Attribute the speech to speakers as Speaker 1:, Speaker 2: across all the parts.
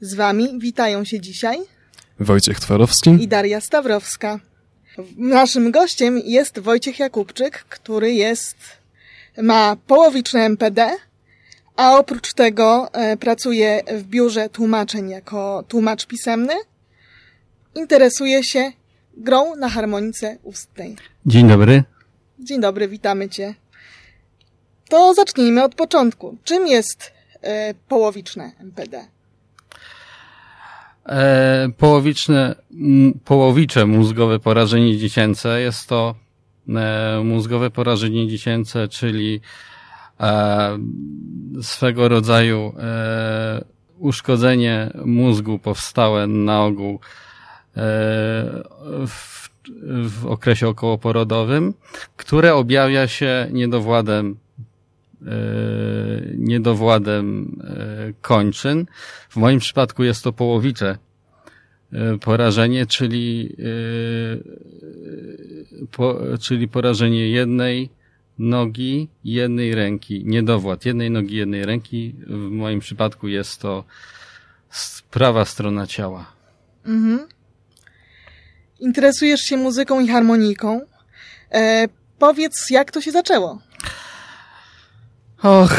Speaker 1: Z Wami witają się dzisiaj
Speaker 2: Wojciech Twarowski
Speaker 1: i Daria Stawrowska. Naszym gościem jest Wojciech Jakubczyk, który jest, ma połowiczne MPD, a oprócz tego e, pracuje w biurze tłumaczeń jako tłumacz pisemny. Interesuje się grą na harmonice ustnej.
Speaker 3: Dzień dobry.
Speaker 1: Dzień dobry, witamy Cię. To zacznijmy od początku. Czym jest e, połowiczne MPD?
Speaker 3: E, połowiczne, połowicze mózgowe porażenie dziecięce jest to e, mózgowe porażenie dziecięce, czyli e, swego rodzaju e, uszkodzenie mózgu powstałe na ogół e, w, w okresie okołoporodowym, które objawia się niedowładem niedowładem e, kończyn. W moim przypadku jest to połowicze e, porażenie, czyli, e, po, czyli porażenie jednej nogi, jednej ręki, niedowład jednej nogi, jednej ręki. W moim przypadku jest to prawa strona ciała.
Speaker 1: Mhm. Interesujesz się muzyką i harmoniką. E, powiedz, jak to się zaczęło?
Speaker 3: Och,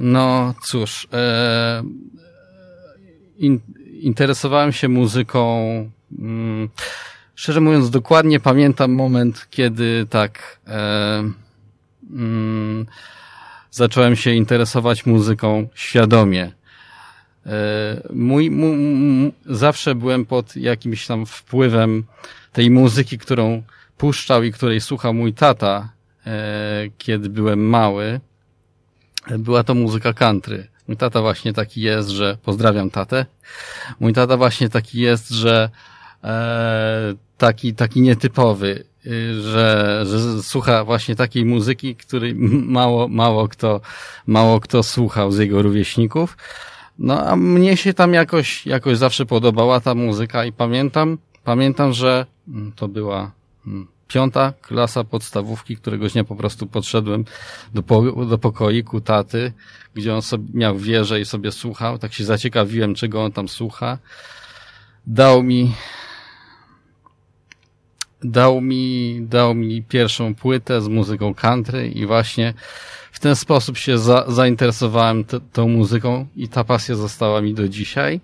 Speaker 3: no cóż, e, in, interesowałem się muzyką. Mm, szczerze mówiąc, dokładnie pamiętam moment, kiedy tak e, mm, zacząłem się interesować muzyką świadomie. E, mój, zawsze byłem pod jakimś tam wpływem tej muzyki, którą puszczał i której słuchał mój tata, e, kiedy byłem mały była to muzyka country. Mój tata właśnie taki jest, że pozdrawiam tatę. Mój tata właśnie taki jest, że e, taki, taki nietypowy, y, że, że słucha właśnie takiej muzyki, której mało, mało kto, mało kto słuchał z jego rówieśników. No a mnie się tam jakoś, jakoś zawsze podobała ta muzyka i pamiętam, pamiętam, że mm, to była mm, piąta klasa podstawówki, któregoś dnia po prostu podszedłem do, po, do pokoiku taty, gdzie on sobie miał wieżę i sobie słuchał. Tak się zaciekawiłem, czego on tam słucha. Dał mi dał mi, dał mi pierwszą płytę z muzyką country i właśnie w ten sposób się za, zainteresowałem t, tą muzyką i ta pasja została mi do dzisiaj.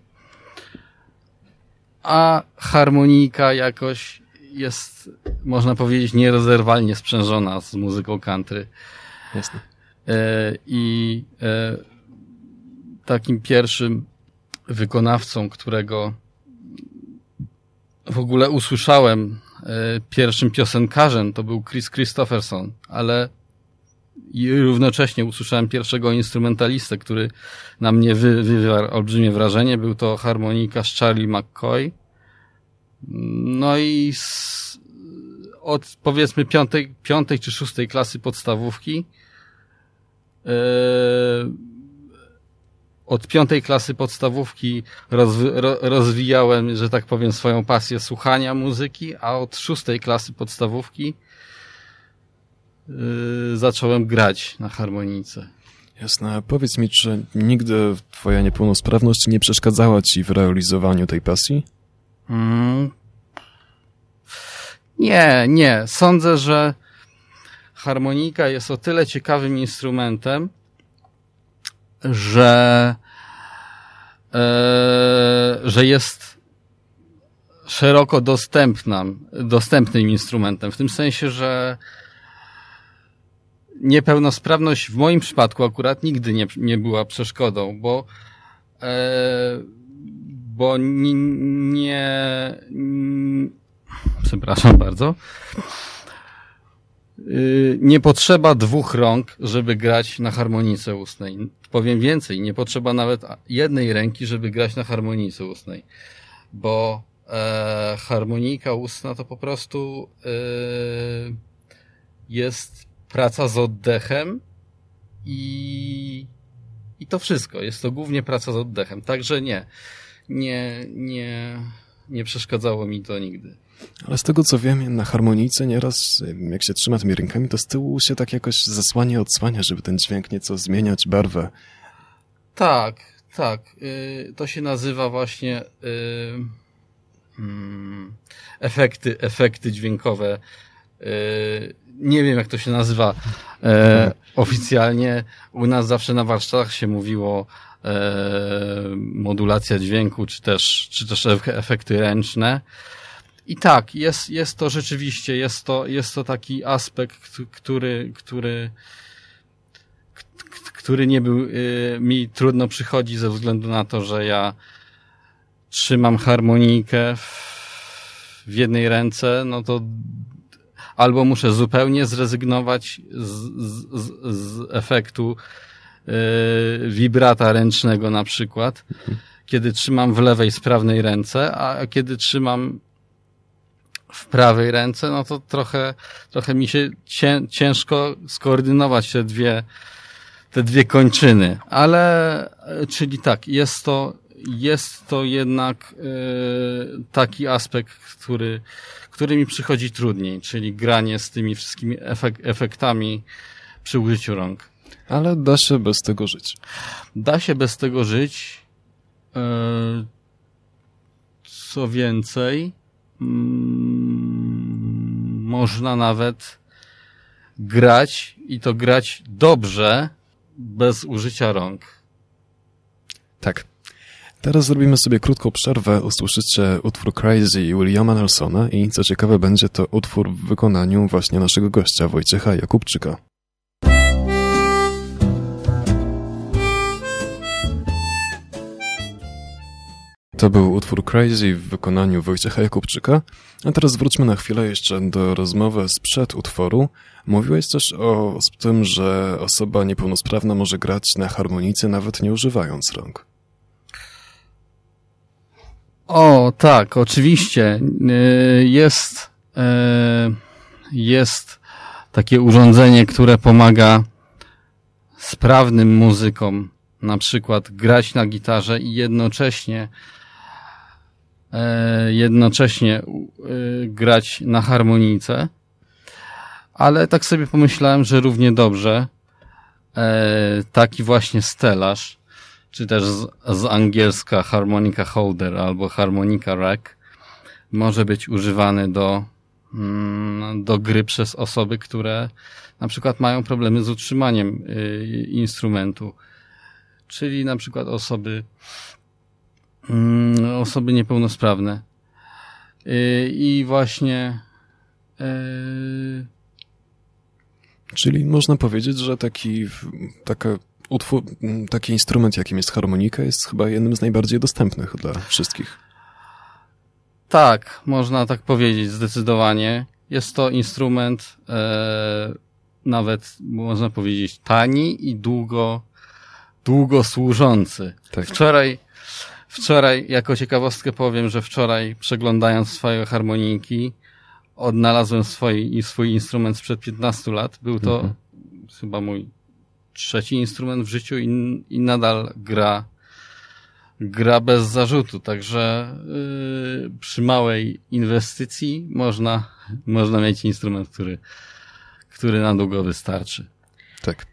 Speaker 3: A harmonika jakoś jest, można powiedzieć, nierozerwalnie sprzężona z muzyką country.
Speaker 2: Jasne.
Speaker 3: E, I e, takim pierwszym wykonawcą, którego w ogóle usłyszałem, e, pierwszym piosenkarzem to był Chris Christopherson, ale równocześnie usłyszałem pierwszego instrumentalistę, który na mnie wy, wywarł olbrzymie wrażenie. Był to harmonikarz Charlie McCoy. No i z, od powiedzmy piątej, piątej czy szóstej klasy podstawówki e, od piątej klasy podstawówki rozwi ro rozwijałem, że tak powiem, swoją pasję słuchania muzyki, a od szóstej klasy podstawówki yy, zacząłem grać na harmonice.
Speaker 2: Jasne. Powiedz mi, czy nigdy twoja niepełnosprawność nie przeszkadzała ci w realizowaniu tej pasji?
Speaker 3: Mm. Nie, nie. Sądzę, że harmonika jest o tyle ciekawym instrumentem, że, e, że jest szeroko dostępna, dostępnym instrumentem. W tym sensie, że niepełnosprawność w moim przypadku akurat nigdy nie, nie była przeszkodą, bo e, bo nie, nie, przepraszam bardzo, Yy, nie potrzeba dwóch rąk, żeby grać na harmonice ustnej. Powiem więcej, nie potrzeba nawet jednej ręki, żeby grać na harmonice ustnej, bo e, harmonika ustna to po prostu e, jest praca z oddechem i, i to wszystko. Jest to głównie praca z oddechem. Także nie, nie, nie, nie przeszkadzało mi to nigdy.
Speaker 2: Ale z tego co wiem, na harmonijce nieraz, jak się trzyma tymi rękami, to z tyłu się tak jakoś zasłania, odsłania, żeby ten dźwięk nieco zmieniać barwę.
Speaker 3: Tak, Tak, y, to się nazywa właśnie y, mm, efekty, efekty dźwiękowe. Y, nie wiem, jak to się nazywa e, oficjalnie. U nas zawsze na warsztatach się mówiło modulacja dźwięku, czy też, czy też efekty ręczne. I tak, jest, jest to rzeczywiście, jest to, jest to taki aspekt, który, który, który nie był, y, mi trudno przychodzi ze względu na to, że ja trzymam harmonijkę w, jednej ręce, no to albo muszę zupełnie zrezygnować z, z, z efektu y, wibrata ręcznego na przykład, kiedy trzymam w lewej sprawnej ręce, a kiedy trzymam w prawej ręce, no to trochę, trochę mi się ciężko skoordynować te dwie, te dwie kończyny. Ale, e, czyli tak, jest to, jest to jednak yy, taki aspekt, który, który mi przychodzi trudniej, czyli granie z tymi wszystkimi efek efektami przy użyciu rąk.
Speaker 2: Ale da się bez tego żyć.
Speaker 3: Da się bez tego żyć. Yy, co więcej, Mm, można nawet grać i to grać dobrze bez użycia rąk.
Speaker 2: Tak. Teraz zrobimy sobie krótką przerwę, usłyszycie utwór Crazy Williama Nelsona i co ciekawe będzie to utwór w wykonaniu właśnie naszego gościa Wojciecha Jakubczyka. To był utwór Crazy w wykonaniu Wojciecha Jakubczyka. A teraz wróćmy na chwilę jeszcze do rozmowy sprzed utworu. Mówiłeś też o tym, że osoba niepełnosprawna może grać na harmonice nawet nie używając rąk.
Speaker 3: O, tak, oczywiście. Y, jest, y, jest takie urządzenie, które pomaga sprawnym muzykom na przykład grać na gitarze i jednocześnie jednocześnie e, grać na harmonijce, ale tak sobie pomyślałem, że równie dobrze e, taki właśnie stelaż, czy też z, z angielska harmonica holder albo harmonica rack może być używany do, mm, do gry przez osoby, które na przykład mają problemy z utrzymaniem instrumentu. Czyli na przykład osoby osoby niepełnosprawne. Y, I właśnie. Y,
Speaker 2: Czyli można powiedzieć, że taki, taka utwór, taki instrument, jakim jest harmonika, jest chyba jednym z najbardziej dostępnych dla wszystkich.
Speaker 3: Tak, można tak powiedzieć, zdecydowanie. Jest to instrument e, nawet, można powiedzieć, tani i długo, długo służący. Tak. Wczoraj Wczoraj, jako ciekawostkę powiem, że wczoraj przeglądając swoje harmonijki, odnalazłem swój, swój instrument sprzed 15 lat. Był to mhm. chyba mój trzeci instrument w życiu i, i nadal gra gra bez zarzutu, także yy, przy małej inwestycji można, można mieć instrument, który, który na długo wystarczy.
Speaker 2: Tak.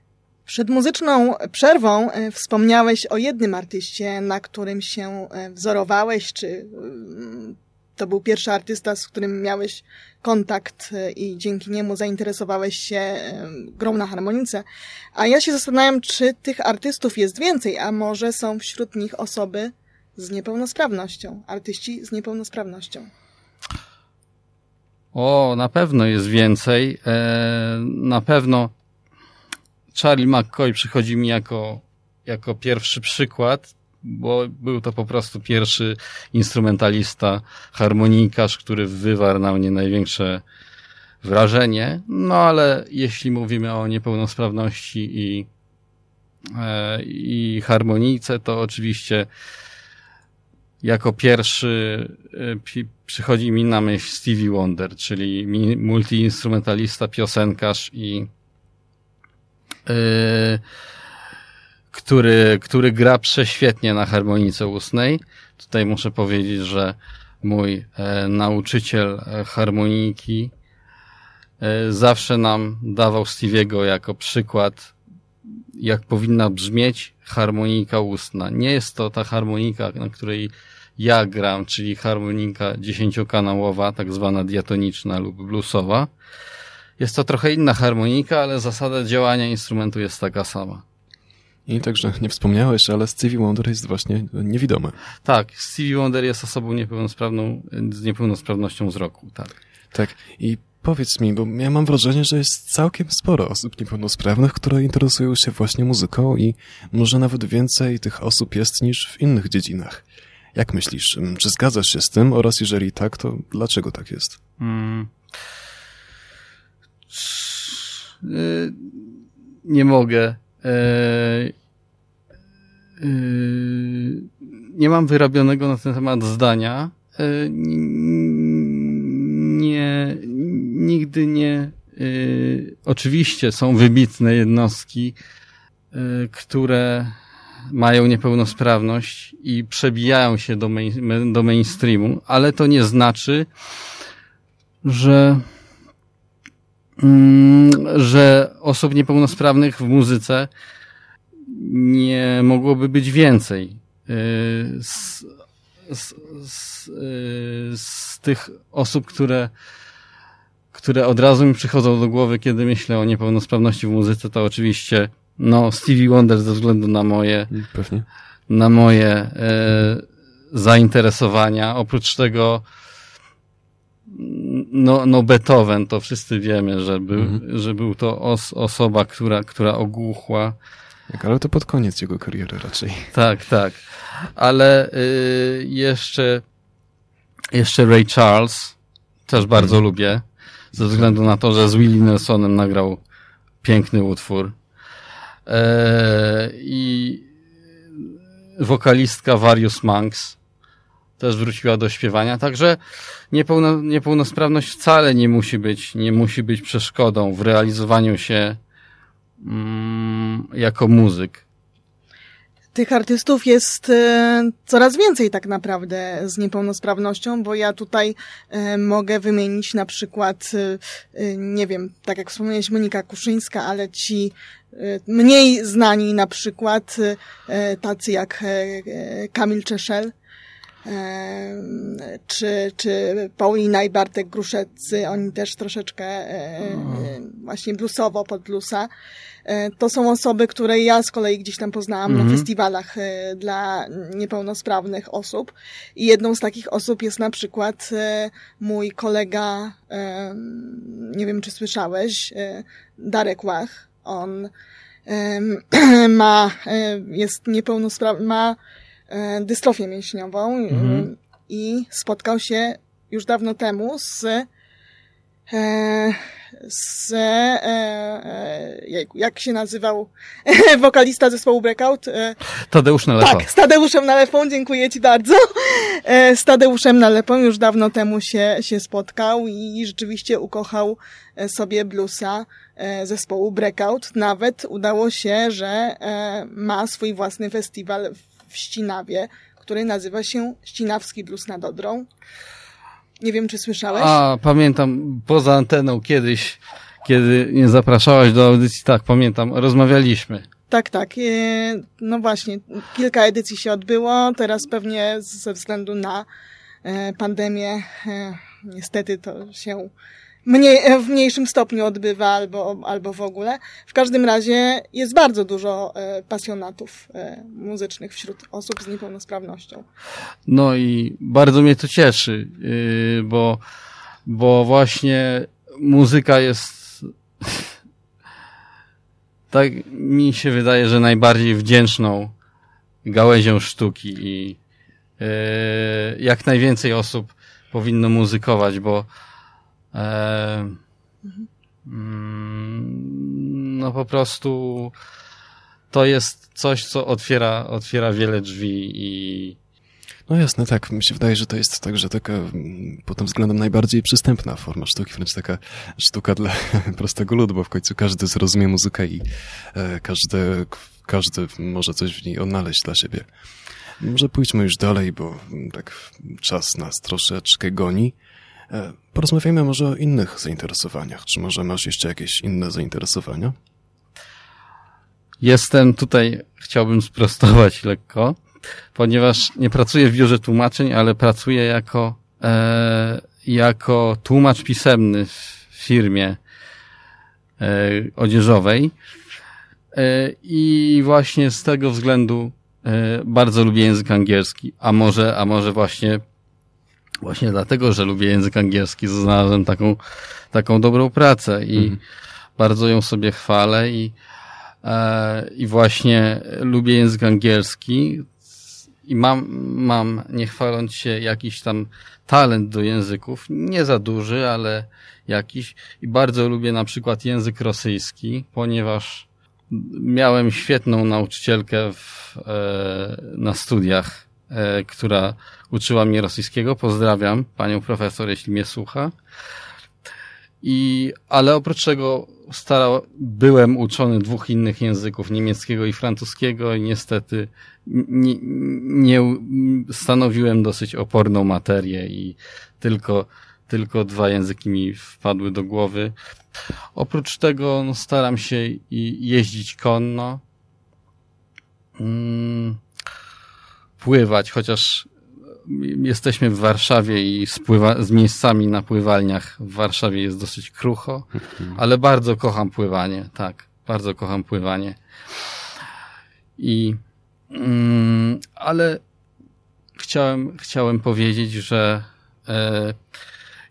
Speaker 1: Przed muzyczną przerwą e, wspomniałeś o jednym artyście, na którym się e, wzorowałeś, czy mm, to był pierwszy artysta, z którym miałeś kontakt e, i dzięki niemu zainteresowałeś się grą na harmonice. A ja się zastanawiam, czy tych artystów jest więcej, a może są wśród nich osoby z niepełnosprawnością, artyści z niepełnosprawnością.
Speaker 3: O, na pewno jest więcej. Na pewno Charlie McCoy przychodzi mi jako, jako pierwszy przykład, bo był to po prostu pierwszy instrumentalista, harmonikarz, który wywarł na mnie największe wrażenie. No ale jeśli mówimy o niepełnosprawności i, e, i harmonijce, to oczywiście jako pierwszy e, przychodzi mi na myśl Stevie Wonder, czyli multiinstrumentalista, piosenkarz i który, który gra prześwietnie na harmonice ustnej. Tutaj muszę powiedzieć, że mój e, nauczyciel e, harmoniki e, zawsze nam dawał Stevie'ego jako przykład jak powinna brzmieć harmonika ustna. Nie jest to ta harmonika, na której ja gram, czyli harmonika dziesięciokanałowa, tak zwana diatoniczna lub bluesowa. Jest to trochę inna harmonika, ale zasada działania instrumentu jest taka sama.
Speaker 2: I także nie wspomniałeś, ale Stevie Wonder jest właśnie niewidomy.
Speaker 3: Tak, Stevie Wonder jest osobą niepełnosprawną, z niepełnosprawnością wzroku, tak.
Speaker 2: Tak, i powiedz mi, bo ja mam wrażenie, że jest całkiem sporo osób niepełnosprawnych, które interesują się właśnie muzyką i może nawet więcej tych osób jest niż w innych dziedzinach. Jak myślisz, czy zgadzasz się z tym oraz jeżeli tak, to dlaczego tak jest? Hmm.
Speaker 3: Nie mogę. E, e, nie mam wyrobionego na ten temat zdania. Nie, nigdy nie. Oczywiście są wybitne jednostki, które mają niepełnosprawność i przebijają się do, main, do mainstreamu, ale to nie znaczy, że że osób niepełnosprawnych w muzyce nie mogłoby być więcej. Y, z, z, z, y, z tych osób, które które od razu mi przychodzą do głowy, kiedy myślę o niepełnosprawności w muzyce, to oczywiście no, Stevie Wonder ze względu na moje,
Speaker 2: Pewnie.
Speaker 3: na moje e, zainteresowania. Oprócz tego, no, no Beethoven, to wszyscy wiemy, że był, mhm. że był to os, osoba, która, która ogłuchła.
Speaker 2: Tak, ale to pod koniec jego kariery raczej.
Speaker 3: Tak, tak. Ale y, jeszcze, jeszcze Ray Charles, też bardzo mhm. lubię, ze względu na to, że z Willie Nelsonem nagrał piękny utwór. E, I wokalistka Various Monks też wróciła do śpiewania, także niepełno, niepełnosprawność wcale nie musi być, nie musi być przeszkodą w realizowaniu się mm, jako muzyk.
Speaker 1: Tych artystów jest e, coraz więcej tak naprawdę z niepełnosprawnością, bo ja tutaj e, mogę wymienić na przykład, e, nie wiem, tak jak wspomniałeś, Monika Kuszyńska, ale ci mniej znani na przykład, tacy jak Kamil Czeszel, czy, czy Paulina i Bartek Gruszeccy, oni też troszeczkę właśnie bluesowo pod bluesa. E, to są osoby, które ja z kolei gdzieś tam poznałam -hmm. na mhm. festiwalach e, dla niepełnosprawnych osób. I jedną z takich osób jest na przykład e, mój kolega, nie wiem czy słyszałeś, Darek Łach. On ma, jest niepełnosprawny, ma dystrofię mięśniową mm -hmm. i spotkał się już dawno temu z z, e, e, jak się nazywał wokalista zespołu Breakout? E,
Speaker 3: Tadeusz Nalepą.
Speaker 1: Tak, z Tadeuszem Nalepą, dziękuję Ci bardzo. E, z Tadeuszem Nalepą już dawno temu się, się spotkał i rzeczywiście ukochał e, sobie bluesa e, zespołu Breakout. Nawet udało się, że e, ma swój własny festiwal w Ścinawie, który nazywa się Ścinawski Blues nad Odrą. Nie wiem, czy słyszałeś?
Speaker 3: A, pamiętam, poza anteną kiedyś, kiedy nie zapraszałaś do audycji, tak, pamiętam, rozmawialiśmy.
Speaker 1: Tak, tak. No właśnie, kilka edycji się odbyło, teraz pewnie ze względu na e, pandemię e, niestety to się mniej, e, w mniejszym stopniu odbywa albo, albo w ogóle. W każdym razie jest bardzo dużo e, pasjonatów e, muzycznych wśród osób z niepełnosprawnością.
Speaker 3: No i bardzo mnie to cieszy, yy, bo, bo właśnie muzyka jest tak mi się wydaje, że najbardziej wdzięczną gałęzią sztuki i yy, jak najwięcej osób powinno muzykować, bo E, no po prostu to jest coś, co otwiera, otwiera wiele drzwi i
Speaker 2: no jasne, tak. Mi się wydaje, że to jest także taka mm, pod tym względem najbardziej przystępna forma sztuki, wręcz taka sztuka dla prostego ludu, bo w końcu każdy zrozumie muzykę i e, każdy, każdy może coś w niej odnaleźć dla siebie. Może pójdźmy już dalej, bo mm, tak czas nas troszeczkę goni. E, porozmawiajmy może o innych zainteresowaniach. Czy może masz jeszcze jakieś inne zainteresowania?
Speaker 3: jestem tutaj, chciałbym sprostować lekko, ponieważ nie pracuję w biurze tłumaczeń, ale pracuję jako, e, jako tłumacz pisemny w firmie e, odzieżowej. E, I właśnie z tego względu e, bardzo lubię język angielski, a może, a może właśnie Właśnie dlatego, że lubię język angielski, znalazłem taką, taką dobrą pracę i mhm. bardzo ją sobie chwalę i, e, i właśnie lubię język angielski i mam, mam, nie chwaląc się, jakiś tam talent do języków, nie za duży, ale jakiś i bardzo lubię na przykład język rosyjski, ponieważ miałem świetną nauczycielkę w, e, na studiach, e, która uczyła mnie rosyjskiego. Pozdrawiam panią profesor, jeśli mnie słucha. I, ale oprócz tego starał, byłem uczony dwóch innych języków, niemieckiego i francuskiego i niestety nie, nie stanowiłem dosyć oporną materię i tylko, tylko dwa języki mi wpadły do głowy. Oprócz tego no, staram się jeździć konno, mm, pływać, chociaż jesteśmy w Warszawie i z, pływa, z miejscami na pływalniach w Warszawie jest dosyć krucho, mhm. ale bardzo kocham pływanie, tak, bardzo kocham pływanie. I, mm, ale chciałem, chciałem powiedzieć, że e,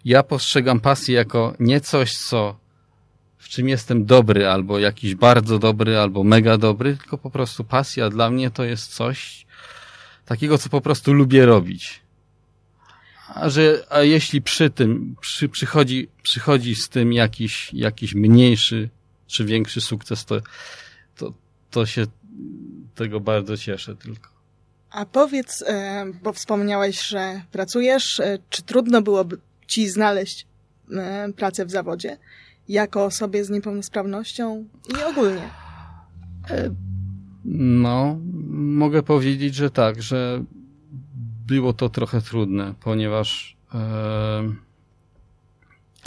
Speaker 3: ja postrzegam pasję jako nie coś, co w czym jestem dobry, albo jakiś bardzo dobry, albo mega dobry, tylko po prostu pasja dla mnie to jest coś, takiego, co po prostu lubię robić. A, że, a jeśli przy tym przy, przychodzi, przychodzi z tym jakiś, jakiś mniejszy czy większy sukces, to, to, to się tego bardzo cieszę tylko.
Speaker 1: A powiedz, e, bo wspomniałeś, że pracujesz, e, czy trudno byłoby ci znaleźć e, pracę w zawodzie jako osobie z niepełnosprawnością i ogólnie?
Speaker 3: No, mogę powiedzieć, że tak, że było to trochę trudne, ponieważ e,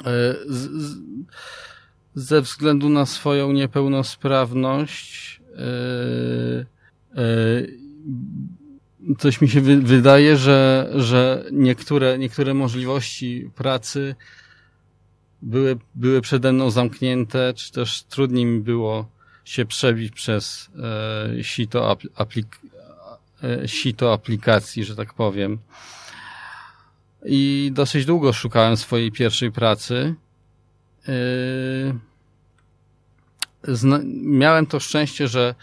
Speaker 3: e, z, z, ze względu na swoją niepełnosprawność e, e coś mi się wy, wydaje, że, że niektóre, niektóre możliwości pracy były, były przede mną zamknięte, czy też trudniej mi było się przebić przez e, sito, aplik e, sito aplikacji, że tak powiem. I dosyć długo szukałem swojej pierwszej pracy. E, miałem to szczęście, że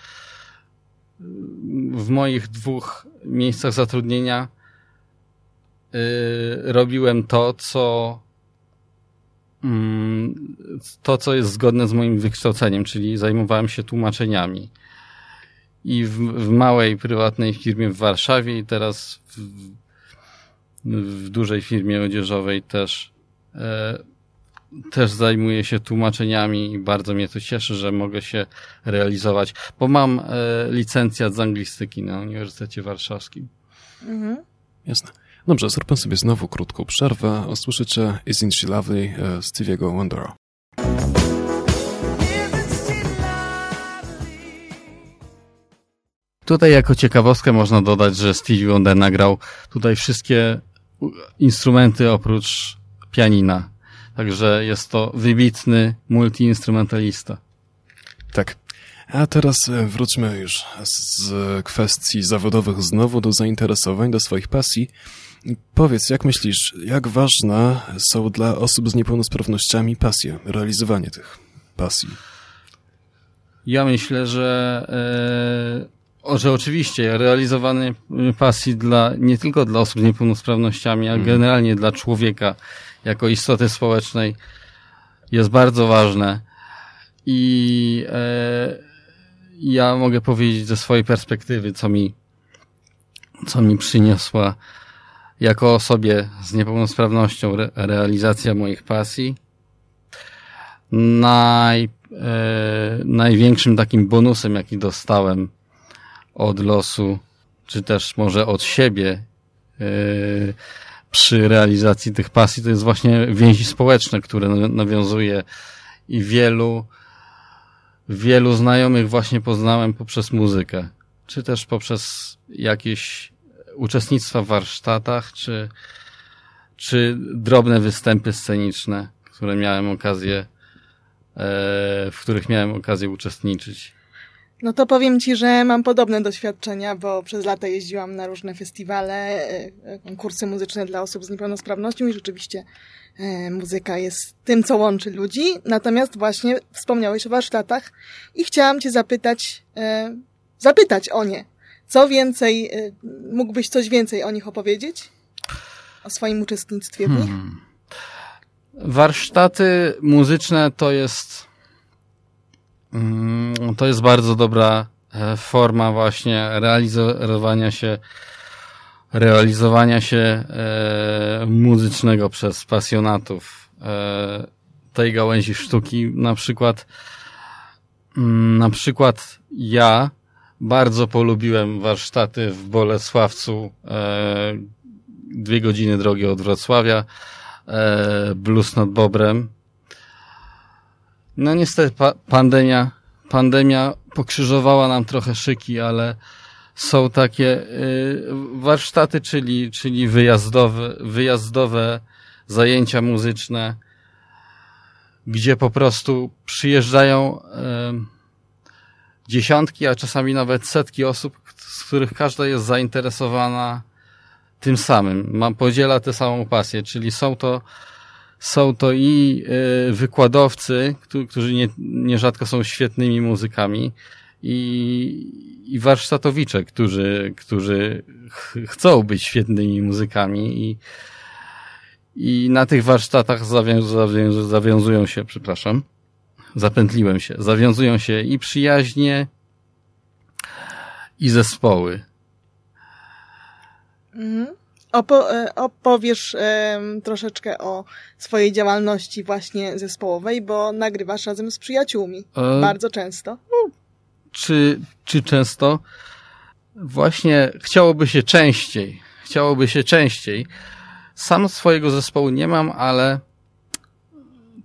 Speaker 3: w moich dwóch miejscach zatrudnienia e, robiłem to, co to, co jest zgodne z moim wykształceniem, czyli zajmowałem się tłumaczeniami. I w, w małej, prywatnej firmie w Warszawie i teraz w, w dużej firmie odzieżowej też, e, też zajmuję się tłumaczeniami i bardzo mnie to cieszy, że mogę się realizować, bo mam e, licencjat z anglistyki na Uniwersytecie Warszawskim.
Speaker 2: Mhm. Jasne. Dobrze, zróbmy sobie znowu krótką przerwę. Usłyszycie Isn't She Lovely Stevie'ego Wondera.
Speaker 3: Tutaj jako ciekawostkę można dodać, że Stevie Wonder nagrał tutaj wszystkie instrumenty oprócz pianina. Także jest to wybitny multiinstrumentalista.
Speaker 2: Tak. A teraz e, wróćmy już z kwestii zawodowych znowu do zainteresowań, do swoich pasji. Powiedz, jak myślisz, jak ważne są dla osób z niepełnosprawnościami pasje, realizowanie tych pasji?
Speaker 3: Ja myślę, że, e, że oczywiście realizowanie pasji dla, nie tylko dla osób z niepełnosprawnościami, ale mm. generalnie dla człowieka jako istoty społecznej jest bardzo ważne. I e, ja mogę powiedzieć ze swojej perspektywy, co mi, co mi przyniosła jako osobie z niepełnosprawnością re realizacja moich pasji. Naj, e, największym takim bonusem, jaki dostałem od losu, czy też może od siebie e, przy realizacji tych pasji, to jest właśnie więzi społeczne, które nawiązuje i wielu wielu znajomych właśnie poznałem poprzez muzykę, czy też poprzez jakieś uczestnictwa w warsztatach, czy, czy drobne występy sceniczne, które miałem okazję, e, w których miałem okazję uczestniczyć.
Speaker 1: No to powiem Ci, że mam podobne doświadczenia, bo przez lata jeździłam na różne festiwale, e, konkursy muzyczne dla osób z niepełnosprawnością i rzeczywiście e, muzyka jest tym, co łączy ludzi. Natomiast właśnie wspomniałeś o warsztatach i chciałam Cię zapytać, zapytać o nie. Co więcej, mógłbyś coś więcej o nich opowiedzieć? O swoim uczestnictwie w nich? Hmm.
Speaker 3: Warsztaty muzyczne to jest Mm, to jest bardzo dobra e, forma właśnie realizowania się realizowania się e, muzycznego przez pasjonatów e, tej gałęzi sztuki. Na przykład mm, na przykład ja bardzo polubiłem warsztaty w Bolesławcu e, dwie godziny drogi od Wrocławia e, Blues nad Bobrem. No niestety pa pandemia, pandemia pokrzyżowała nam trochę szyki, ale są takie y, warsztaty, czyli, czyli wyjazdowe, wyjazdowe zajęcia muzyczne, gdzie po prostu przyjeżdżają y, dziesiątki, a czasami nawet setki osób, z których każda jest zainteresowana tym samym. Mam, podziela tę samą pasję, czyli są to są to i e, wykładowcy, którzy nie, nierzadko są świetnymi muzykami, i, i warsztatowicze, którzy, którzy ch chcą być świetnymi muzykami i, i na tych warsztatach zawią zawią zawiązują się, przepraszam, zapętliłem się, zawiązują się i przyjaźnie, i zespoły.
Speaker 1: Mhm. Opo e, opowiesz troszeczkę o swojej działalności właśnie zespołowej, bo nagrywasz razem z przyjaciółmi. E... Bardzo często.
Speaker 3: Czy, czy często? Właśnie chciałoby się częściej. Chciałoby się częściej. Sam swojego zespołu nie mam, ale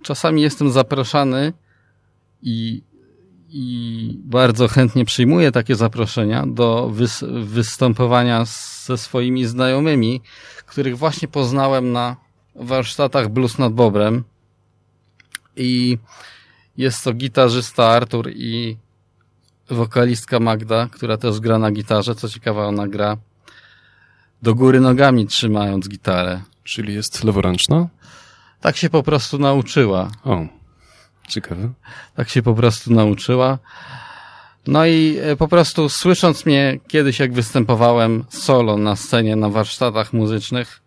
Speaker 3: czasami jestem zapraszany i i bardzo chętnie przyjmuję takie zaproszenia do wys występowania ze swoimi znajomymi, których właśnie poznałem na warsztatach Blues nad Bobrem. I jest to gitarzysta Artur i wokalistka Magda, która też gra na gitarze. Co ciekawe, ona gra do góry nogami trzymając gitarę.
Speaker 2: Czyli jest leworęczna?
Speaker 3: Tak się po prostu nauczyła.
Speaker 2: O. Ciekawe.
Speaker 3: Tak się po prostu nauczyła. No i e, po prostu słysząc mnie kiedyś, jak występowałem solo na scenie, na warsztatach muzycznych,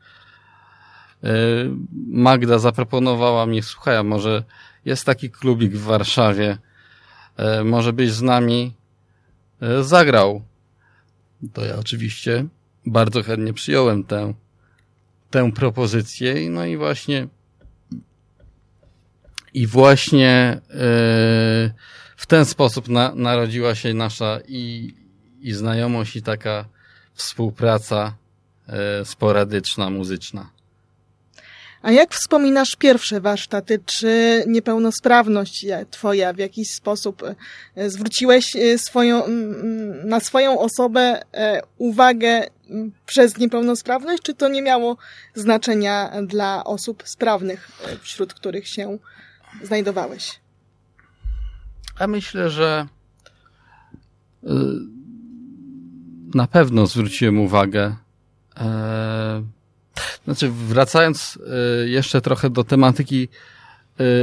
Speaker 3: e, Magda zaproponowała mi, słuchaj, a może jest taki klubik w Warszawie, e, może byś z nami zagrał. To ja oczywiście bardzo chętnie przyjąłem tę, tę propozycję. No i właśnie i właśnie e, w ten sposób na, narodziła się nasza i, i znajomość, i taka współpraca e, sporadyczna, muzyczna.
Speaker 1: A jak wspominasz pierwsze warsztaty? Czy niepełnosprawność twoja w jakiś sposób e, zwróciłeś swoją, na swoją osobę uwagę przez niepełnosprawność, czy to nie miało znaczenia dla osób sprawnych, wśród których się znajdowałeś?
Speaker 3: A myślę, że y, na pewno zwróciłem uwagę. E, znaczy, wracając y, jeszcze trochę do tematyki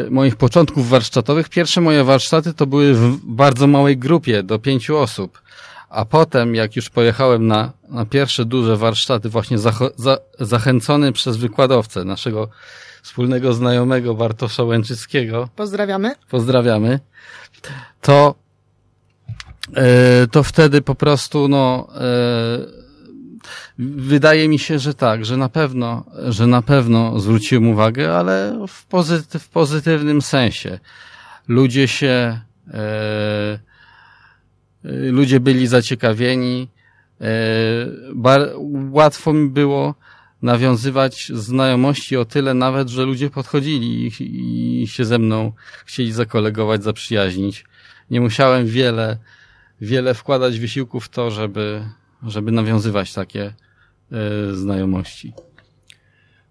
Speaker 3: y, moich początków warsztatowych, pierwsze moje warsztaty to były w bardzo małej grupie, do pięciu osób. A potem, jak już pojechałem na, na pierwsze duże warsztaty, właśnie za, zachęcony przez wykładowcę, naszego wspólnego znajomego Bartosza Łęczyckiego.
Speaker 1: Pozdrawiamy.
Speaker 3: Pozdrawiamy. To, e, to wtedy po prostu, no, e, wydaje mi się, że tak, że na pewno, że na pewno zwróciłem uwagę, ale w, pozytyw, w pozytywnym sensie. Ludzie się, e, ludzie byli zaciekawieni, bar, łatwo mi było nawiązywać znajomości o tyle nawet, że ludzie podchodzili i, i się ze mną chcieli zakolegować, zaprzyjaźnić. nie musiałem wiele, wiele wkładać wysiłku w to, żeby, żeby nawiązywać takie y, znajomości.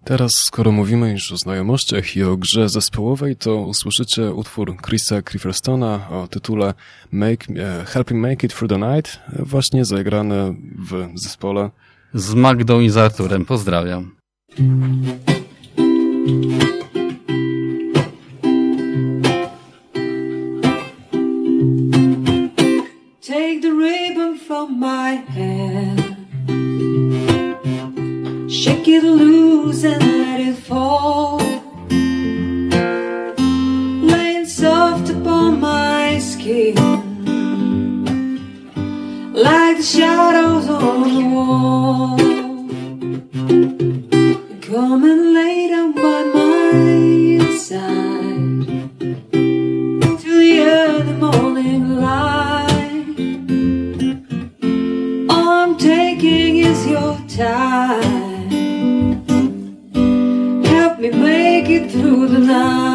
Speaker 2: Teraz, skoro mówimy już o znajomościach i o grze zespołowej, to usłyszycie utwór Chrisa Clifferstona o tytule Make, e, Help Me Make It Through the Night, właśnie zagrane w zespole.
Speaker 3: Z Magdą i z Arturem. Pozdrawiam.
Speaker 4: Take the ribbon from my hand. Shake it loose shadows on the wall. Come and lay down by my side. Till the early morning light. All I'm taking is your time. Help me make it through the night.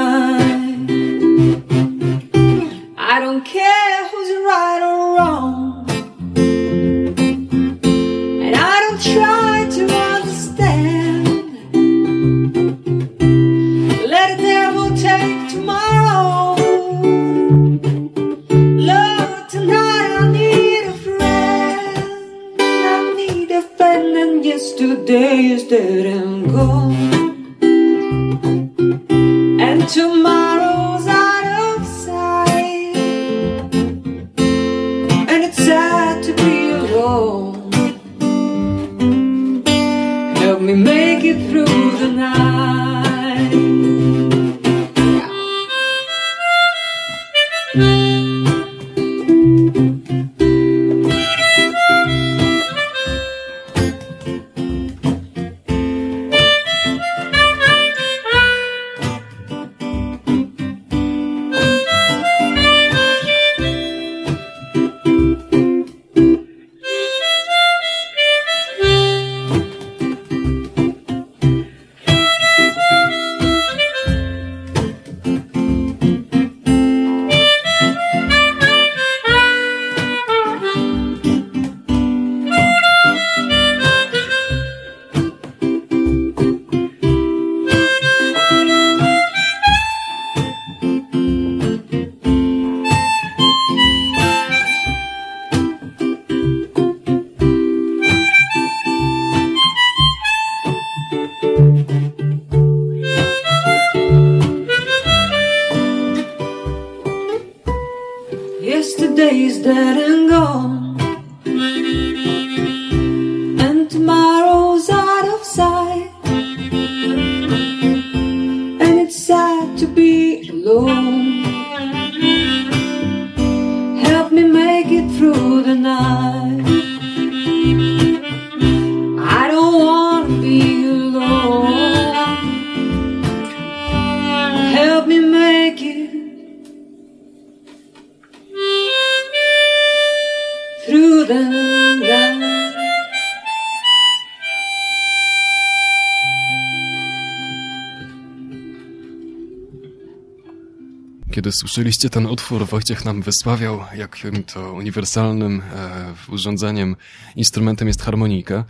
Speaker 2: Kiedy słyszeliście ten utwór, Wojciech nam wysławiał, jakim to uniwersalnym e, urządzeniem, instrumentem jest harmonika.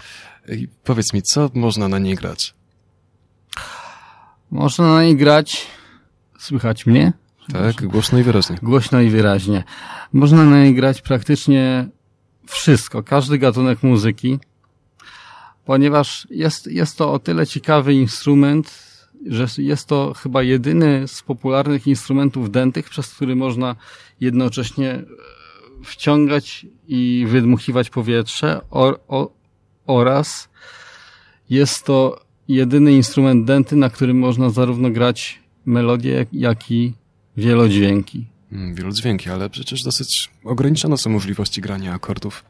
Speaker 2: I powiedz mi, co można na niej grać?
Speaker 3: Można na niej grać. Słychać mnie?
Speaker 2: Tak, głośno i wyraźnie.
Speaker 3: Głośno i wyraźnie. Można na niej grać praktycznie wszystko, każdy gatunek muzyki, ponieważ jest, jest to o tyle ciekawy instrument, że jest to chyba jedyny z popularnych instrumentów dętych, przez który można jednocześnie e, wciągać i wydmuchiwać powietrze or, o, oraz jest to jedyny instrument dęty, na którym można zarówno grać melodie, jak i wielodźwięki.
Speaker 2: Mm, Wielodźwięki, ale przecież dosyć ograniczone są możliwości grania akordów.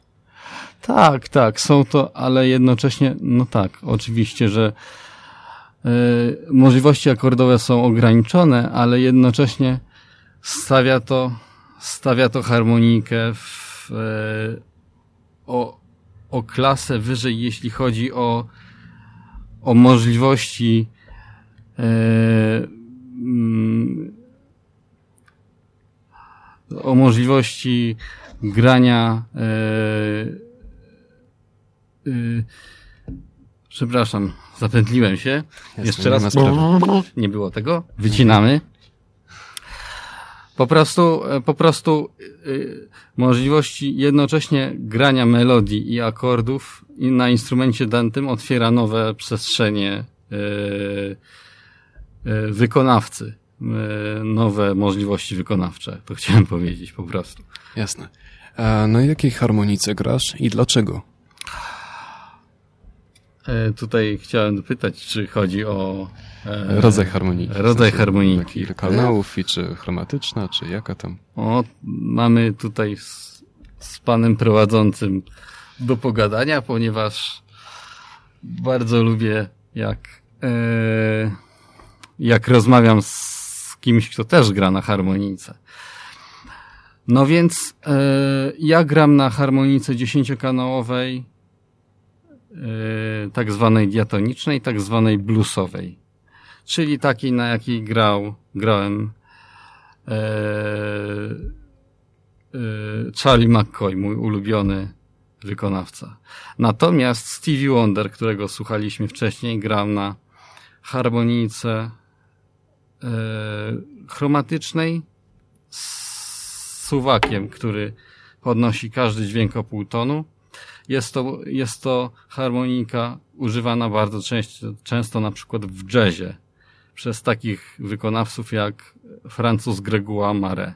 Speaker 3: Tak, tak, są to, ale jednocześnie, no tak, oczywiście, że możliwości akordowe są ograniczone, ale jednocześnie stawia to, stawia to harmonikę w, y, o, o klasę wyżej, jeśli chodzi o, o możliwości y, mm, o możliwości grania przepraszam, zapętliłem się.
Speaker 2: Jasne,
Speaker 3: Jeszcze raz. Nie było tego. Wycinamy. Po prostu, e, po prostu y, możliwości jednocześnie grania melodii i akordów i na instrumencie dętym otwiera nowe przestrzenie y, y, wykonawcy, nowe możliwości wykonawcze. To chciałem powiedzieć po prostu.
Speaker 2: Jasne. A na jakiej harmonice grasz i dlaczego?
Speaker 3: E, Tutaj chciałem dopytać, czy chodzi o e,
Speaker 2: Rodzaj harmoniki.
Speaker 3: rodzaj
Speaker 2: W sensie
Speaker 3: harmoniki.
Speaker 2: Kanałów i czy chromatyczna, czy jaka tam?
Speaker 3: O, mamy tutaj z, z panem prowadzącym do pogadania, ponieważ bardzo lubię jak e, jak rozmawiam z kimś, kto też gra na harmonice. No więc e, ja gram na harmonice dziesięciokanałowej, tak zwanej diatonicznej, tak zwanej bluesowej, czyli takiej, na jakiej grał, grałem e, e, Charlie McCoy, mój ulubiony wykonawca. Natomiast Stevie Wonder, którego słuchaliśmy wcześniej, grał na harmonice e, chromatycznej z suwakiem, który podnosi każdy dźwięk o pół tonu. Jest to, jest to harmonika używana bardzo często, często na przykład w jazzie przez takich wykonawców jak Francuz Grégoire Marais.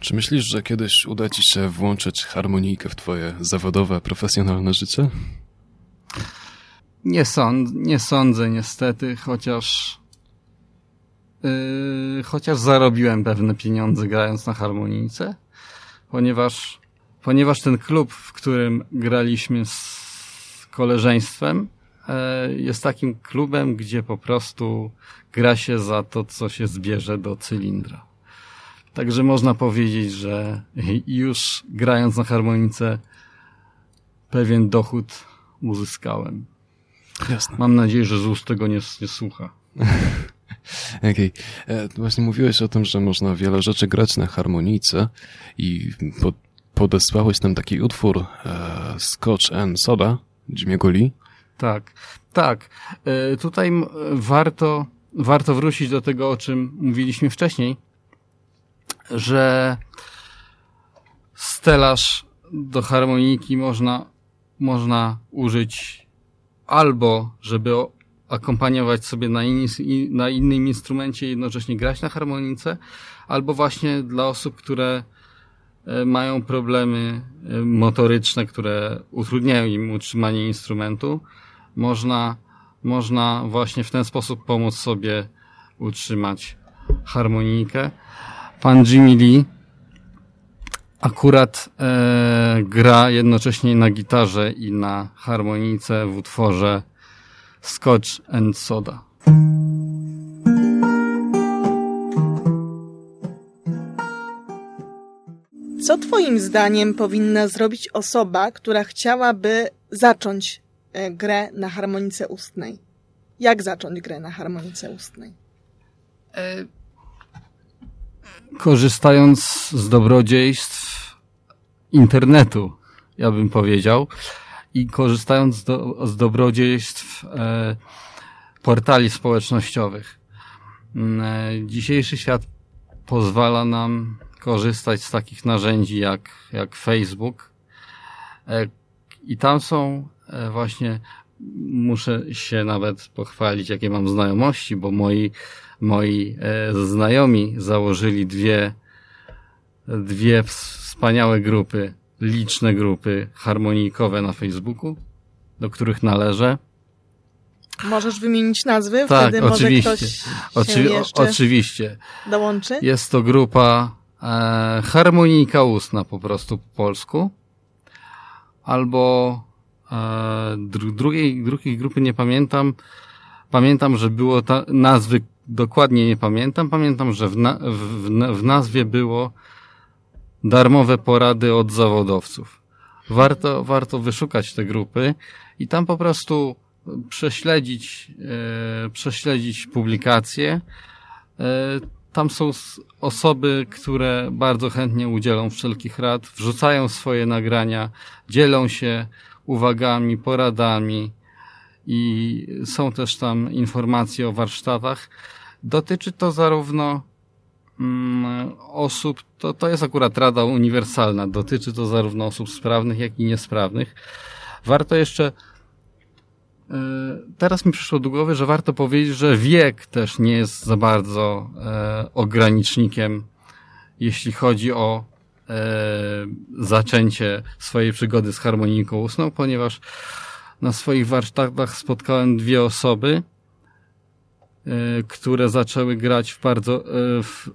Speaker 2: Czy myślisz, że kiedyś uda ci się włączyć harmonijkę w twoje zawodowe, profesjonalne życie?
Speaker 3: Nie, sąd, nie sądzę niestety, chociaż yy, chociaż zarobiłem pewne pieniądze grając na harmonijce, ponieważ, ponieważ ten klub, w którym graliśmy z koleżeństwem, e, jest takim klubem, gdzie po prostu gra się za to, co się zbierze do cylindra. Także można powiedzieć, że już grając na harmonice pewien dochód uzyskałem.
Speaker 2: Jasne.
Speaker 3: Mam nadzieję, że ZUS tego nie, nie słucha.
Speaker 2: Okej. E, Właśnie mówiłeś o tym, że można wiele rzeczy grać na harmonijce i po, podesłałeś nam taki utwór e, Scotch and Soda Jimmy'ego.
Speaker 3: Tak, tak. E, Tutaj warto, warto wrócić do tego, o czym mówiliśmy wcześniej, że stelaż do harmoniki można, można użyć albo, żeby akompaniować sobie na, inni, i- na innym instrumencie i jednocześnie grać na harmonice, albo właśnie dla osób, które mają problemy e, motoryczne, które utrudniają im utrzymanie instrumentu, można, można właśnie w ten sposób pomóc sobie utrzymać harmonikę. Pan Jimmy Lee akurat e, gra jednocześnie na gitarze i na harmonice w utworze Scotch and Soda.
Speaker 1: Co Twoim zdaniem powinna zrobić osoba, która chciałaby zacząć e, grę na harmonice ustnej? Jak zacząć grę na harmonice ustnej?
Speaker 3: korzystając z dobrodziejstw internetu, ja bym powiedział, i korzystając do, z dobrodziejstw e, portali społecznościowych. Mm, E, dzisiejszy świat pozwala nam korzystać z takich narzędzi jak, jak Facebook. E, I tam są e, właśnie, muszę się nawet pochwalić, jakie mam znajomości, bo moi moi e, znajomi założyli dwie, dwie wspaniałe grupy, liczne grupy harmonijkowe na Facebooku, do których należę.
Speaker 1: Możesz wymienić nazwy?
Speaker 3: Tak,
Speaker 1: Wtedy może
Speaker 3: oczywiście.
Speaker 1: ktoś się
Speaker 3: Oczywi- o-
Speaker 1: jeszcze
Speaker 3: oczywiście.
Speaker 1: dołączy?
Speaker 3: Jest to grupa e, harmonijka ustna po prostu po polsku. Albo e, dru, drugiej, drugiej grupy nie pamiętam. Pamiętam, że było ta, nazwy dokładnie nie pamiętam. Pamiętam, że w, na, w, w nazwie było darmowe porady od zawodowców. Warto, warto wyszukać te grupy i tam po prostu prześledzić, e, prześledzić publikacje. E, tam są osoby, które bardzo chętnie udzielą wszelkich rad, wrzucają swoje nagrania, dzielą się uwagami, poradami i są też tam informacje o warsztatach. Dotyczy to zarówno mm, osób, to, to jest akurat rada uniwersalna, dotyczy to zarówno osób sprawnych, jak i niesprawnych. Warto jeszcze Teraz mi przyszło do głowy, że warto powiedzieć, że wiek też nie jest za bardzo e, ogranicznikiem, jeśli chodzi o e, zaczęcie swojej przygody z harmoniką ustną, ponieważ na swoich warsztatach spotkałem dwie osoby, e, które zaczęły grać w bardzo, e, w,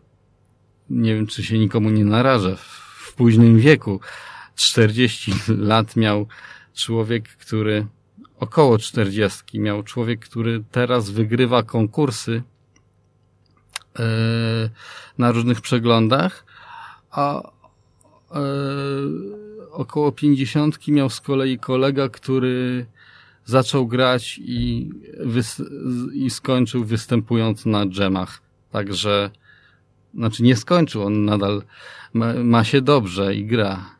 Speaker 3: nie wiem czy się nikomu nie narażę, w późnym wieku. 40 lat miał człowiek, który około 40 miał człowiek, który teraz wygrywa konkursy e, na różnych przeglądach, a e, około 50 miał z kolei kolega, który zaczął grać i, i skończył występując na dżemach. Także, znaczy nie skończył, on nadal ma, ma się dobrze i gra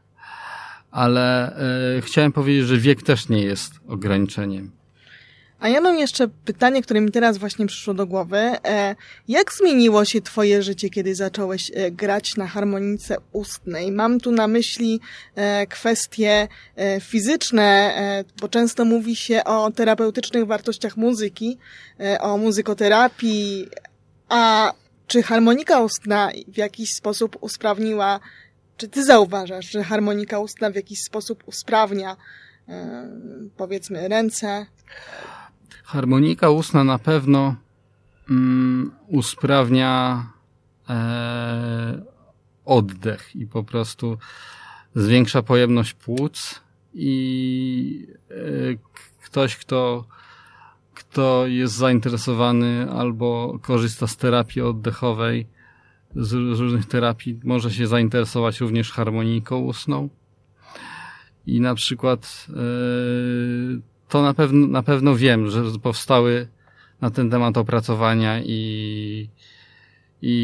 Speaker 3: ale e, chciałem powiedzieć, że wiek też nie jest ograniczeniem.
Speaker 1: A ja mam jeszcze pytanie, które mi teraz właśnie przyszło do głowy. E, jak zmieniło się twoje życie, kiedy zacząłeś e, grać na harmonice ustnej? Mam tu na myśli e, kwestie e, fizyczne, e, bo często mówi się o terapeutycznych wartościach muzyki, o muzykoterapii, a czy harmonika ustna w jakiś sposób usprawniła, czy ty zauważasz, że harmonika ustna w jakiś sposób usprawnia, e, powiedzmy, ręce,
Speaker 3: Harmonika ustna na pewno mm, usprawnia e, oddech i po prostu zwiększa pojemność płuc i e, ktoś, kto, kto jest zainteresowany albo korzysta z terapii oddechowej, z, różnych terapii, może się zainteresować również harmoniką ustną. I na przykład e, to na pewno, na pewno wiem, że powstały na ten temat opracowania i, i,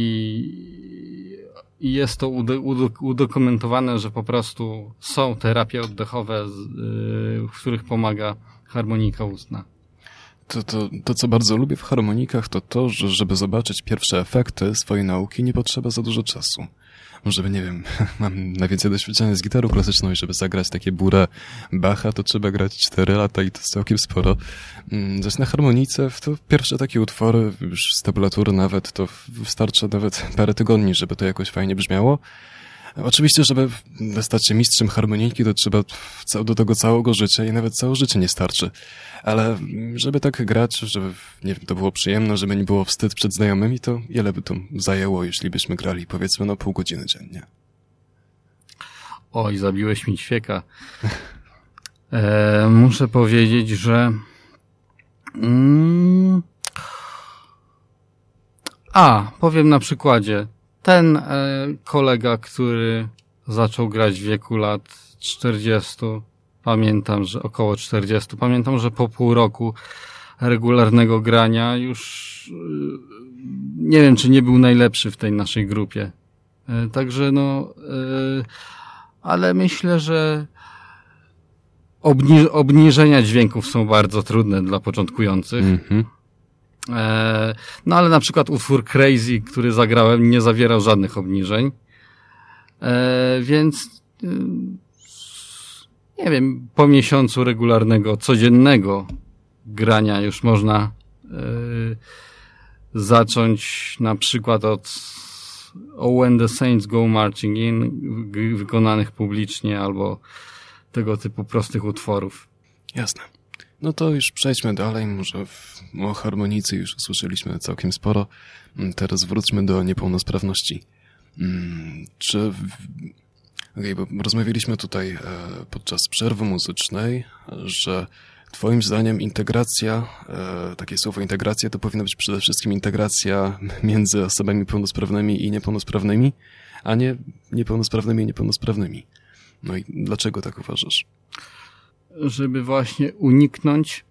Speaker 3: i jest to udo, udo, udokumentowane, że po prostu są terapie oddechowe, y, w których pomaga harmonika ustna.
Speaker 2: To, to, to, co bardzo lubię w harmonikach, to to, że żeby zobaczyć pierwsze efekty swojej nauki, nie potrzeba za dużo czasu. Żeby, nie wiem, mam najwięcej doświadczenia z gitarą klasyczną i żeby zagrać takie burę Bacha, to trzeba grać 4 lata i to jest całkiem sporo. Mm, Zaś na harmonice, to pierwsze takie utwory, już z tabulatury nawet, to wystarczy nawet parę tygodni, żeby to jakoś fajnie brzmiało. Oczywiście, żeby stać się mistrzem harmoniki, to trzeba do tego całego życia i nawet całe życie nie starczy. Ale żeby tak grać, żeby nie wiem, to było przyjemne, żeby nie było wstyd przed znajomymi, to ile by to zajęło, jeśli byśmy grali powiedzmy no pół godziny dziennie.
Speaker 3: Oj, zabiłeś mi ćwieka. E, muszę powiedzieć, że. Mm, a, powiem na przykładzie. Ten e, kolega, który zaczął grać w wieku lat 40, pamiętam, że około 40, pamiętam, że po pół roku regularnego grania już e, nie wiem, czy nie był najlepszy w tej naszej grupie. E, także no. Ale myślę, że obni obniżenia dźwięków są bardzo trudne dla początkujących.
Speaker 2: Mhm.
Speaker 3: E, no ale na przykład utwór Crazy, który zagrałem, nie zawierał żadnych obniżeń. E, więc y, nie wiem, po miesiącu regularnego, codziennego grania już można y, zacząć na przykład od Oh When the Saints Go Marching In, wykonanych publicznie albo tego typu prostych utworów.
Speaker 2: Jasne. No to już przejdźmy dalej, może w, o harmonicy już usłyszeliśmy całkiem sporo. Mm, Teraz wróćmy do niepełnosprawności. Mm, Czy... Okej, bo rozmawialiśmy tutaj e, podczas przerwy muzycznej, że twoim zdaniem integracja, e, takie słowo integracja, to powinna być przede wszystkim integracja między osobami pełnosprawnymi i niepełnosprawnymi, a nie niepełnosprawnymi i niepełnosprawnymi. No i dlaczego tak uważasz?
Speaker 3: Żeby właśnie uniknąć.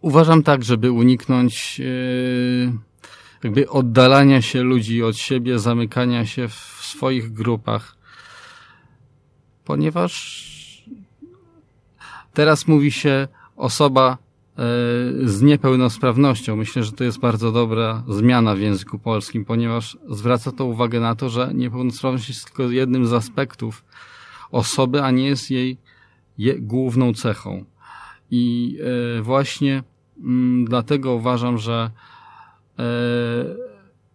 Speaker 3: Uważam tak, żeby uniknąć e, jakby oddalania się ludzi od siebie, zamykania się w swoich grupach. Ponieważ teraz mówi się osoba e, z niepełnosprawnością. Myślę, że to jest bardzo dobra zmiana w języku polskim, ponieważ zwraca to uwagę na to, że niepełnosprawność jest tylko jednym z aspektów osoby, a nie jest jej je, główną cechą. I e, właśnie mm, dlatego uważam, że e,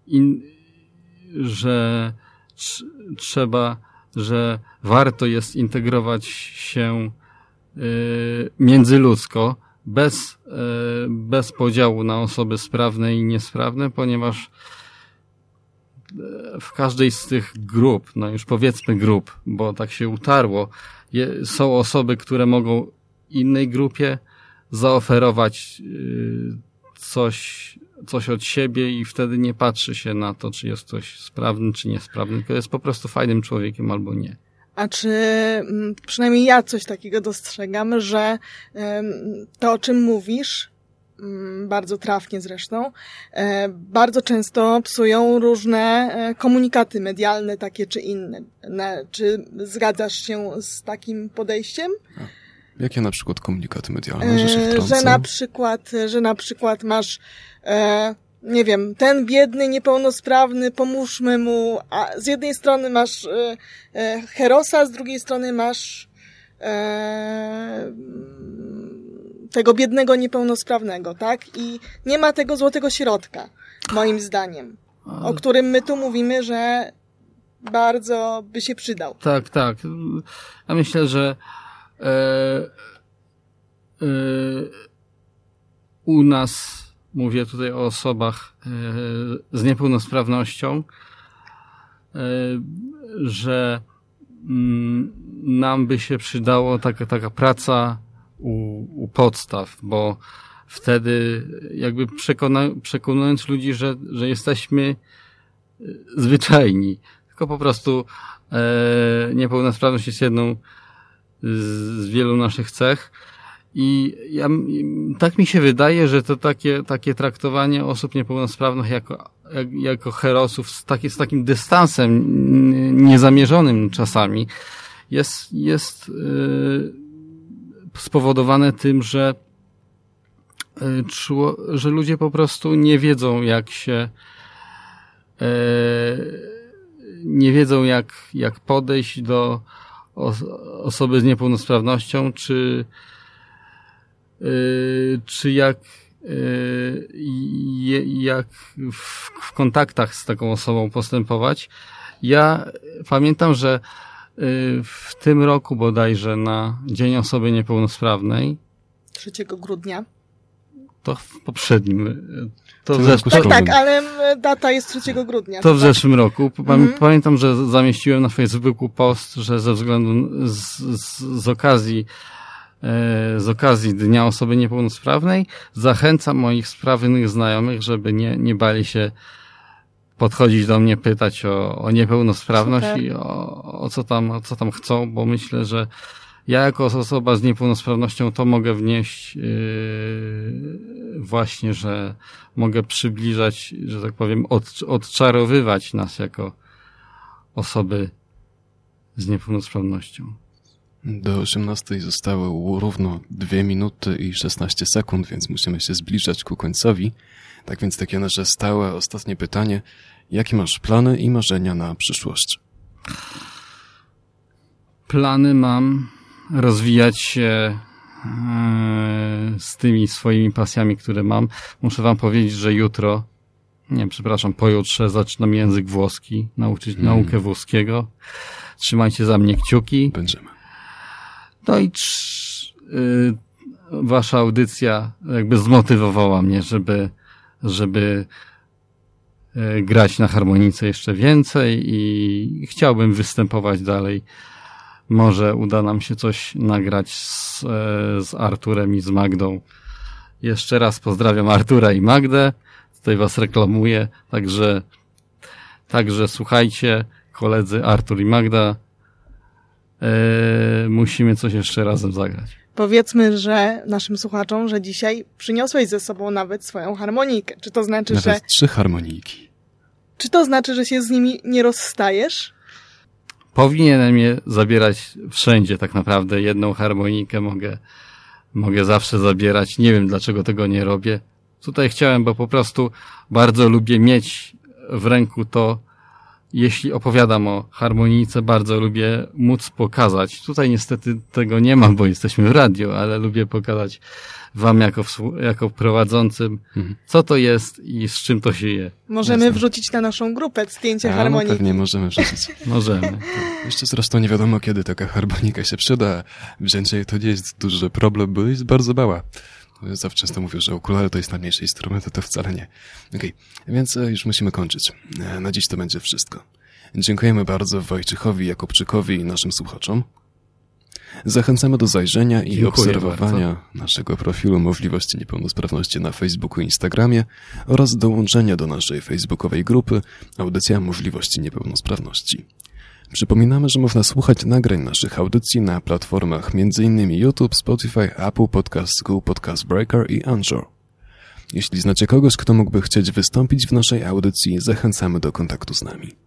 Speaker 3: in, że tr- trzeba, że warto jest integrować się e, międzyludzko, bez, bez podziału na osoby sprawne i niesprawne, ponieważ w każdej z tych grup, no już powiedzmy grup, bo tak się utarło, je, są osoby, które mogą innej grupie zaoferować y, coś, coś od siebie i wtedy nie patrzy się na to, czy jest ktoś sprawny, czy niesprawny, tylko jest po prostu fajnym człowiekiem albo nie.
Speaker 1: A czy mm, przynajmniej ja coś takiego dostrzegam, że to, o czym mówisz, bardzo trafnie zresztą, e, bardzo często psują różne e, komunikaty medialne, takie czy inne. Czy zgadzasz się z takim podejściem?
Speaker 2: Jakie na przykład komunikaty medialne, że się
Speaker 1: E, że na przykład, że na przykład masz, e, nie wiem, ten biedny, niepełnosprawny, pomóżmy mu, a z jednej strony masz e, e, Herosa, z drugiej strony masz e, tego biednego, niepełnosprawnego, tak? I nie ma tego złotego środka, moim zdaniem, o którym my tu mówimy, że bardzo by się przydał.
Speaker 3: Tak, tak. Ja myślę, że e, e, u nas, mówię tutaj o osobach e, z niepełnosprawnością, e, że mm, nam by się przydało taka, taka praca u, u podstaw, bo wtedy jakby przekona, przekonując ludzi, że, że jesteśmy e, zwyczajni, tylko po prostu e, niepełnosprawność jest jedną z, z wielu naszych cech. I ja, tak mi się wydaje, że to takie, takie traktowanie osób niepełnosprawnych jako, jak, jako herosów z, taki, z takim dystansem niezamierzonym czasami jest, jest yy, spowodowane tym, że, czuło, że ludzie po prostu nie wiedzą, jak się yy, nie wiedzą, jak, jak podejść do os osoby z niepełnosprawnością, czy, yy, czy jak, jak w, kontaktach z taką osobą postępować. Ja pamiętam, że w tym roku bodajże na Dzień Osoby Niepełnosprawnej,
Speaker 1: 3 grudnia.
Speaker 3: to w poprzednim, yy, to w
Speaker 2: roku
Speaker 3: zesz-
Speaker 1: Tak, tak, ale mm, data jest 3 grudnia.
Speaker 3: To w
Speaker 1: tak?
Speaker 3: zeszłym roku.
Speaker 1: Mhm.
Speaker 3: Pamiętam, że zamieściłem na Facebooku post, że ze względu z, z, z okazji e, z okazji Dnia Osoby Niepełnosprawnej zachęcam moich sprawnych znajomych, żeby nie, nie bali się podchodzić do mnie, pytać o, o niepełnosprawność
Speaker 1: Super.
Speaker 3: i o, o, co tam, o co tam chcą, bo myślę, że ja jako osoba z niepełnosprawnością to mogę wnieść yy, właśnie, że mogę przybliżać, że tak powiem, od, odczarowywać nas jako osoby z niepełnosprawnością.
Speaker 2: Do 18 zostały równo 2 minuty i 16 sekund, więc musimy się zbliżać ku końcowi. Tak więc takie nasze stałe ostatnie pytanie. Jakie masz plany i marzenia na przyszłość?
Speaker 3: Plany mam rozwijać się e, z tymi swoimi pasjami, które mam. Muszę wam powiedzieć, że jutro, nie, przepraszam, pojutrze zaczynam język włoski, nauczyć
Speaker 2: Mm.
Speaker 3: naukę włoskiego. Trzymajcie za mnie kciuki.
Speaker 2: Będziemy.
Speaker 3: No i trz, y, wasza audycja jakby zmotywowała mnie, żeby, żeby y, grać na harmonice jeszcze więcej i chciałbym występować dalej. Może uda nam się coś nagrać z, e, z Arturem i z Magdą. Jeszcze raz pozdrawiam Artura i Magdę. Tutaj was reklamuję, także, także słuchajcie, koledzy Artur i Magda. Musimy coś jeszcze razem zagrać.
Speaker 1: Powiedzmy, że naszym słuchaczom, że dzisiaj przyniosłeś ze sobą nawet swoją harmonijkę. Czy to znaczy, że,
Speaker 2: Nawet trzy harmonijki.
Speaker 1: czy to znaczy, że się z nimi nie rozstajesz?
Speaker 3: Powinienem je zabierać wszędzie tak naprawdę. Jedną harmonikę mogę, mogę zawsze zabierać. Nie wiem dlaczego tego nie robię. Tutaj chciałem, bo po prostu bardzo lubię mieć w ręku to, jeśli opowiadam o harmonijce, bardzo lubię móc pokazać. Tutaj niestety tego nie ma, bo jesteśmy w radio, ale lubię pokazać wam jako, jako prowadzącym,
Speaker 2: Mhm.
Speaker 3: co to jest i z czym to się je.
Speaker 1: Możemy
Speaker 2: Jasne.
Speaker 1: wrzucić na naszą grupę zdjęcie
Speaker 2: A, no
Speaker 1: harmoniki.
Speaker 2: pewnie możemy wrzucić.
Speaker 3: Możemy.
Speaker 2: Jeszcze zresztą nie wiadomo, kiedy taka harmonika się przyda. Wzięcie to nie jest duży problem, bo jest bardzo mała. Zawsze często mówię, że ukulele to jest najmniejszy instrument, to wcale nie. Okej, więc e, już musimy kończyć. E, Na dziś to będzie wszystko. Dziękujemy bardzo Wojciechowi Jakubczykowi i naszym słuchaczom. Zachęcamy do zajrzenia i
Speaker 3: Dziękuję
Speaker 2: obserwowania naszego profilu Możliwości Niepełnosprawności na Facebooku i Instagramie oraz dołączenia do naszej facebookowej grupy Audycja Możliwości Niepełnosprawności. Przypominamy, że można słuchać nagrań naszych audycji na platformach m.in. YouTube, Spotify, Apple Podcasts, Google Podcast Breaker i Anchor. Jeśli znacie kogoś, kto mógłby chcieć wystąpić w naszej audycji, zachęcamy do kontaktu z nami.